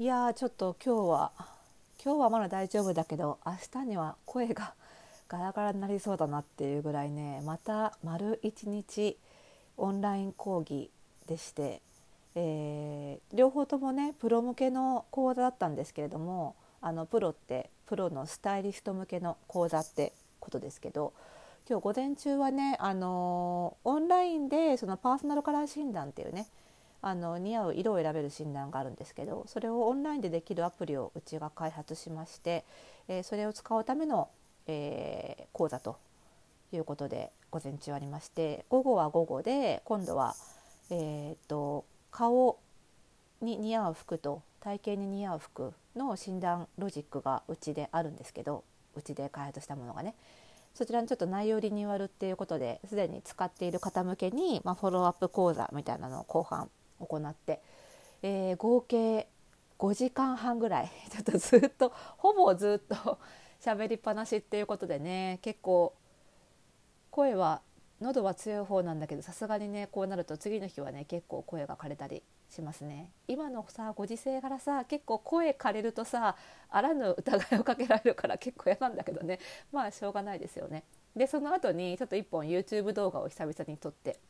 いやちょっと今日は今日はまだ大丈夫だけど明日には声がガラガラになりそうだなっていうぐらいねまた丸一日オンライン講義でして、えー両方ともねプロ向けの講座だったんですけれどもあのプロってプロのスタイリスト向けの講座ってことですけど今日午前中はね、あのーオンラインでそのパーソナルカラー診断っていうねあの似合う色を選べる診断があるんですけどそれをオンラインでできるアプリをうちが開発しまして、えーそれを使うための、えー講座ということで午前中ありまして午後は午後で今度は、えー、と顔に似合う服と体型に似合う服の診断ロジックがうちであるんですけどうちで開発したものがね。そちらにちょっと内容リニューアルっていうことですでに使っている方向けに、まあ、フォローアップ講座みたいなのを後半行って、えー合計5時間半ぐらい ちょっとずっとほぼずっと喋りっぱなしっていうことでね結構声は喉は強い方なんだけどさすがにねこうなると次の日はね結構声が枯れたりしますね。今のさご時世からさ結構声枯れるとさあらぬ疑いをかけられるから結構嫌なんだけどね。まあしょうがないですよね。でその後にちょっと1本 YouTube 動画を久々に撮って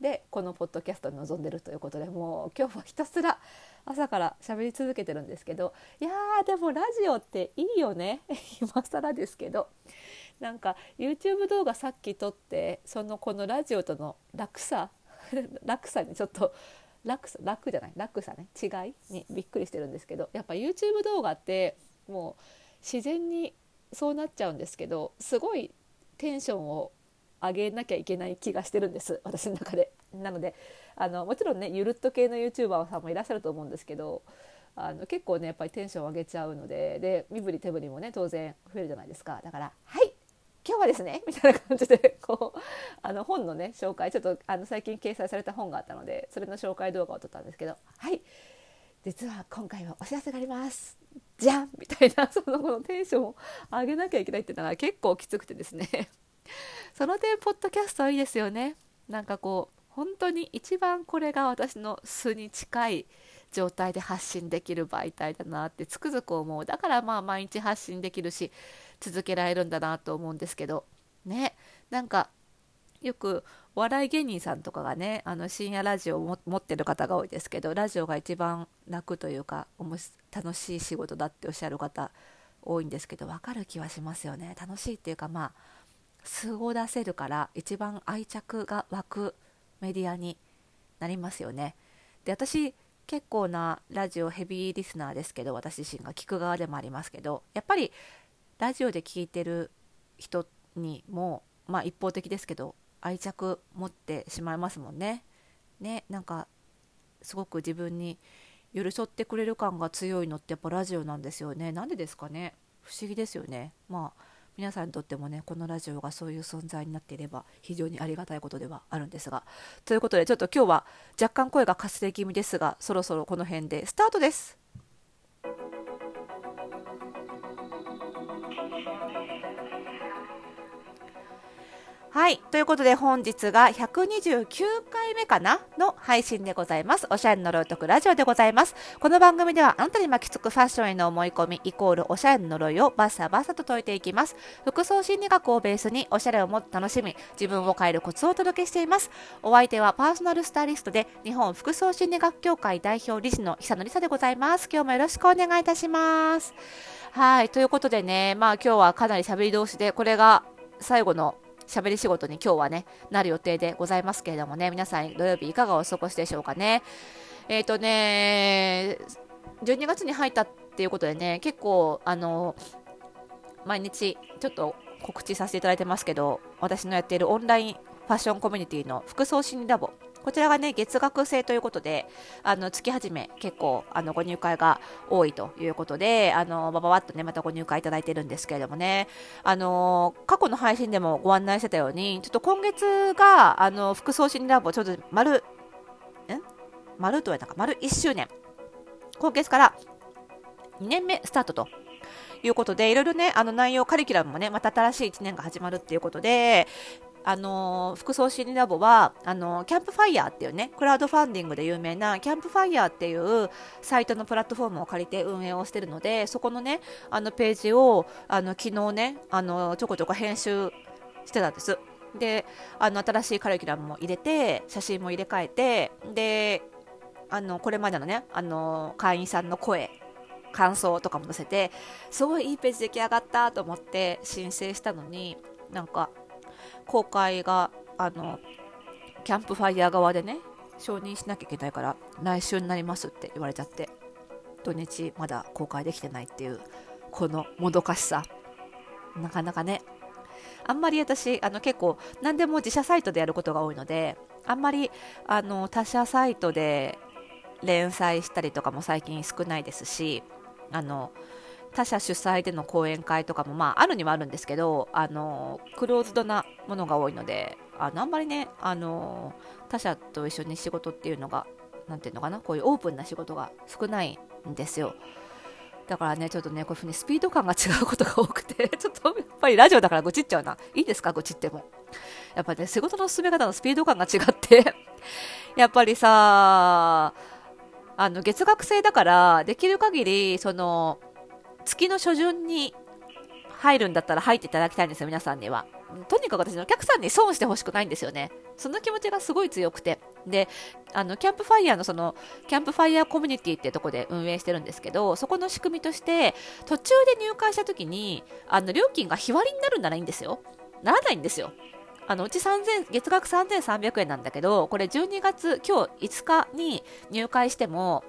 でこのポッドキャストに臨んでるということでもう今日はひたすら朝から喋り続けてるんですけどいやーでもラジオっていいよね。今更ですけどなんか YouTube 動画さっき撮ってそのこのラジオとの楽さ楽さにちょっと楽さ楽じゃない？楽さね。違いにびっくりしてるんですけどやっぱ YouTube 動画ってもう自然にそうなっちゃうんですけどすごいテンションを上げなきゃいけない気がしてるんです私の中で。なのであのもちろんねゆるっと系の YouTuber さんもいらっしゃると思うんですけどあの結構ねやっぱりテンション上げちゃうのでで身振り手振りもね当然増えるじゃないですか。だから「はい今日はですね」みたいな感じでこうあの本のね紹介ちょっとあの最近掲載された本があったのでそれの紹介動画を撮ったんですけど「はい実は今回はお知らせがあります」じゃんみたいなそのこのテンションを上げなきゃいけないっていうのが結構きつくてですね。その点ポッドキャストはいいですよね。なんかこう本当に一番これが私の素に近い状態で発信できる媒体だなってつくづく思う。だからまあ毎日発信できるし続けられるんだなと思うんですけど。ね。なんかよくお笑い芸人さんとかがねあの深夜ラジオを持ってる方が多いですけどラジオが一番楽というか楽しい仕事だっておっしゃる方多いんですけど分かる気はしますよね。楽しいっていうかまあ素を出せるから一番愛着が湧くメディアになりますよねで私結構なラジオヘビーリスナーですけど私自身が聞く側でもありますけどやっぱりラジオで聞いてる人にもまあ一方的ですけど愛着持ってしまいますもんね。ねなんかすごく自分に寄り添ってくれる感が強いのってやっぱラジオなんですよね。なんでですかね不思議ですよね。まあ皆さんにとってもねこのラジオがそういう存在になっていれば非常にありがたいことではあるんですが。ということでちょっと今日は若干声がかすれ気味ですがそろそろこの辺でスタートです。はい。ということで本日が129回目かなの配信でございます。おしゃれの呪いを解くラジオでございます。この番組ではあなたに巻きつくファッションへの思い込みイコールおしゃれの呪いをバッサバッサと解いていきます。服装心理学をベースにおしゃれをもっと楽しみ、自分を変えるコツをお届けしています。お相手はパーソナルスタイリストで日本服装心理学協会代表理事の久野里沙でございます。今日もよろしくお願いいたします。はい。ということでね、まあ今日はかなり喋り通しで、これが最後の喋り仕事に今日はね、なる予定でございますけれどもね、皆さん土曜日いかがお過ごしでしょうかね。えっ、とね、12月に入ったっていうことでね、結構、あの、毎日ちょっと告知させていただいてますけど、私のやっているオンラインファッションコミュニティの服装心理ラボ、こちらがね、月額制ということで、あの、月始め結構、あの、ご入会が多いということで、あの、ばばばっとね、またご入会いただいてるんですけれどもね、あの、過去の配信でもご案内してたように、ちょっと今月が、あの、服装心理ラボ、ちょっと丸、ん丸と言われたか、丸1周年。今月から2年目スタートということで、いろいろね、あの内容、カリキュラムもね、また新しい1年が始まるっていうことで、あの服装心理ラボはあのキャンプファイヤーっていうねクラウドファンディングで有名なキャンプファイヤーっていうサイトのプラットフォームを借りて運営をしてるのでそこのねあのページをあの昨日ねあのちょこちょこ編集してたんです。であの新しいカリキュラムも入れて写真も入れ替えてであのこれまでのねあの会員さんの声感想とかも載せてすごいいいページ出来上がったと思って申請したのになんか公開があのキャンプファイヤー側でね承認しなきゃいけないから来週になりますって言われちゃって土日まだ公開できてないっていうこのもどかしさ。なかなかね。あんまり私あの結構何でも自社サイトでやることが多いのであんまりあの他社サイトで連載したりとかも最近少ないですしあの他社主催での講演会とかも、まあ、あるにはあるんですけどあのクローズドなものが多いのであのあんまりねあの他社と一緒に仕事っていうのが何ていうのかなこういうオープンな仕事が少ないんですよ。だからねちょっとねこういうふうにスピード感が違うことが多くて ちょっとやっぱりラジオだから愚痴っちゃうな。いいですか愚痴っても。やっぱね仕事の進め方のスピード感が違って やっぱりさあの月額制だからできる限りその月の初旬に入るんだったら入っていただきたいんですよ、皆さんには。とにかく私のお客さんに損してほしくないんですよね。その気持ちがすごい強くて。で、あの、キャンプファイヤーのその、キャンプファイヤーコミュニティってとこで運営してるんですけど、そこの仕組みとして、途中で入会した時に、あの、料金が日割りになるならいいんですよ。ならないんですよ。あのうち3000月額3300円なんだけど、これ12月、今日5日に入会しても、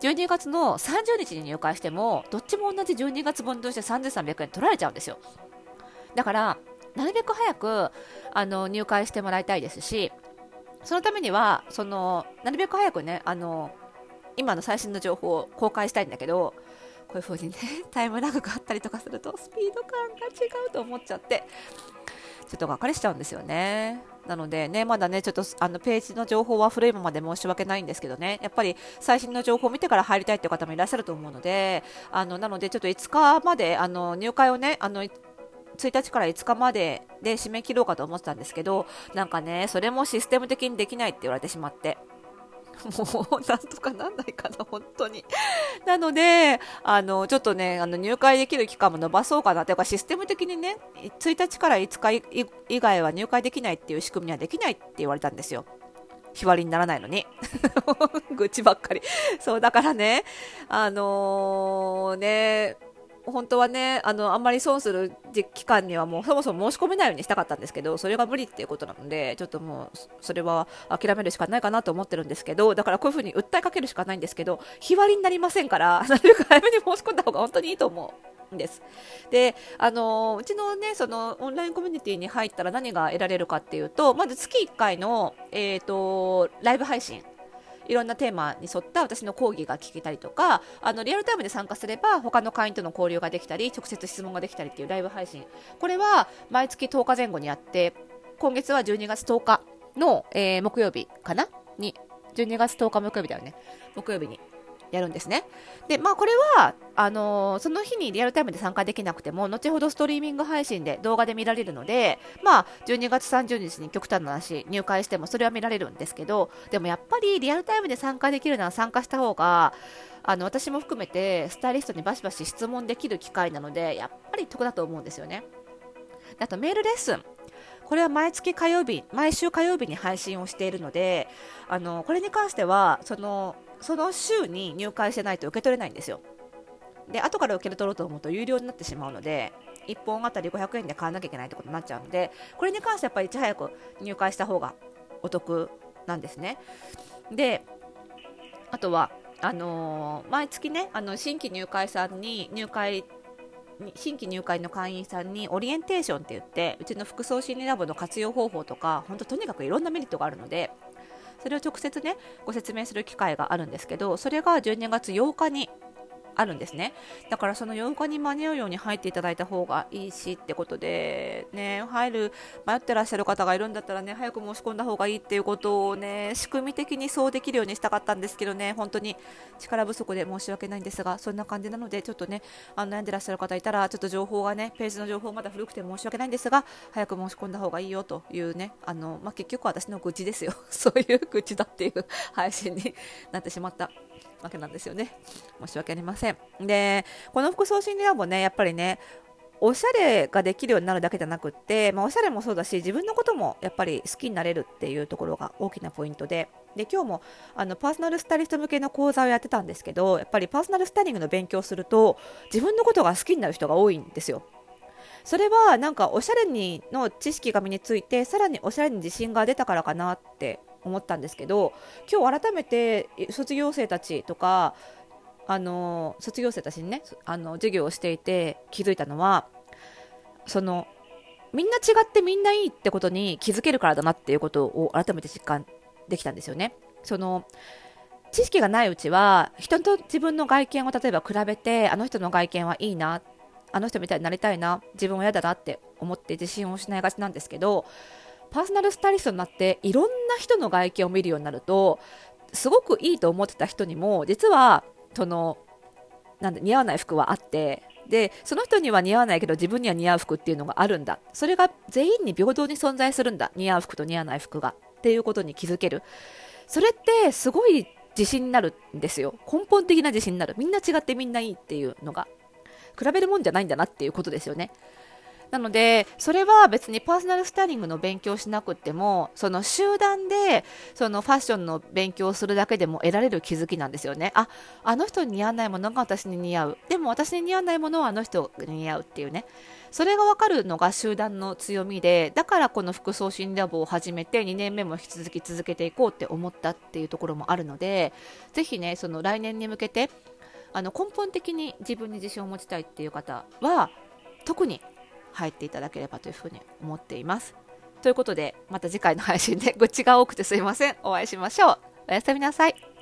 12月の30日に入会しても、どっちも同じ12月分として3300円取られちゃうんですよ。だから、なるべく早くあの入会してもらいたいですし、そのためには、そのなるべく早くね、あの今の最新の情報を公開したいんだけど、こういう風にね、タイムラグがあったりとかすると、スピード感が違うと思っちゃって、ちょっとがっかりしちゃうんですよね。なのでね、まだね、ちょっとあのページの情報は古いままで申し訳ないんですけどね、やっぱり最新の情報を見てから入りたいという方もいらっしゃると思うので、あのなのでちょっと5日まであの入会をね、あの1日から5日までで締め切ろうかと思ってたんですけど、なんかね、それもシステム的にできないって言われてしまって。もう、なんとかなんないかな、本当に。なので、あの、ちょっとね、あの、入会できる期間も伸ばそうかな。というか、システム的にね、1日から5日以外は入会できないっていう仕組みにはできないって言われたんですよ。日割りにならないのに。愚痴ばっかり。そう、だからね、あのー、ね、本当はねあのあんまり損する期間にはもうそもそも申し込めないようにしたかったんですけどそれが無理っていうことなのでちょっともうそれは諦めるしかないかなと思ってるんですけどだからこういうふうに訴えかけるしかないんですけど日割りになりませんからなるべく早めに申し込んだ方が本当にいいと思う。ですであのうちのねそのオンラインコミュニティに入ったら何が得られるかっていうとまず月1回の、えーとライブ配信いろんなテーマに沿った私の講義が聞けたりとかあのリアルタイムで参加すれば他の会員との交流ができたり直接質問ができたりっていうライブ配信。これは毎月10日前後にやって今月は12月10日の、えー、木曜日かな？に12月10日木曜日だよね。木曜日にやるんですね。で、まあ、これはあのー、その日にリアルタイムで参加できなくても、後ほどストリーミング配信で動画で見られるので、まあ、12月30日に極端な話、入会してもそれは見られるんですけど、でもやっぱりリアルタイムで参加できるなら参加した方が、あの私も含めてスタイリストにバシバシ質問できる機会なので、やっぱり得だと思うんですよね。あとメールレッスン。これは毎月火曜日、毎週火曜日に配信をしているので、あのこれに関しては、そのその週に入会してないと受け取れないんですよ。で、後から受け取ろうと思うと有料になってしまうので、1本あたり500円で買わなきゃいけないってことになっちゃうので、これに関してはやっぱりいち早く入会した方がお得なんですね。で、あとは、あのー、毎月ね、あの新規入会さんに入会新規入会の会員さんにオリエンテーションって言ってうちの服装心理ラボの活用方法とか本当とにかくいろんなメリットがあるのでそれを直接ねご説明する機会があるんですけどそれが12月8日にあるんですね。だからその8日に間に合うように入っていただいた方がいいしってことでね入る迷ってらっしゃる方がいるんだったらね早く申し込んだ方がいいっていうことをね仕組み的にそうできるようにしたかったんですけどね本当に力不足で申し訳ないんですがそんな感じなのでちょっとねあの悩んでらっしゃる方いたらちょっと情報がねページの情報まだ古くて申し訳ないんですが早く申し込んだ方がいいよというねあの、まあ、結局私の愚痴ですよ。そういう愚痴だっていう配信になってしまった。わけなんですよね。申し訳ありません。で、この服装心理ラボね、やっぱりね、おしゃれができるようになるだけじゃなくって、まあ、おしゃれもそうだし自分のこともやっぱり好きになれるっていうところが大きなポイントでで今日もあのパーソナルスタイリスト向けの講座をやってたんですけどやっぱりパーソナルスタイリングの勉強すると自分のことが好きになる人が多いんですよ。それはなんかおしゃれにの知識が身についてさらにおしゃれに自信が出たからかなって思ったんですけど今日改めて卒業生たちとかあの卒業生たちにねあの授業をしていて気づいたのはそのみんな違ってみんないいってことに気づけるからだなっていうことを改めて実感できたんですよね。その知識がないうちは人と自分の外見を例えば比べてあの人の外見はいいなあの人みたいになりたいな自分は嫌だなって思って自信を失いがちなんですけどパーソナルスタイリストになっていろんな人の外見を見るようになるとすごくいいと思ってた人にも実はそのなんで似合わない服はあってでその人には似合わないけど自分には似合う服っていうのがあるんだ。それが全員に平等に存在するんだ。似合う服と似合わない服が。っていうことに気づける。それってすごい自信になるんですよ。根本的な自信になる。みんな違ってみんないいっていうのが。比べるもんじゃないんだなっていうことですよね。なのでそれは別にパーソナルスタイリングの勉強しなくてもその集団でそのファッションの勉強をするだけでも得られる気づきなんですよね。ああの人に似合わないものが私に似合う。でも私に似合わないものはあの人に似合うっていうね。それが分かるのが集団の強みでだからこの服装診ラボを始めて2年目も引き続き続けていこうって思ったっていうところもあるのでぜひねその来年に向けてあの根本的に自分に自信を持ちたいっていう方は特に入っていただければというふうに思っています。ということで、また次回の配信で 愚痴が多くてすいません。お会いしましょう。おやすみなさい。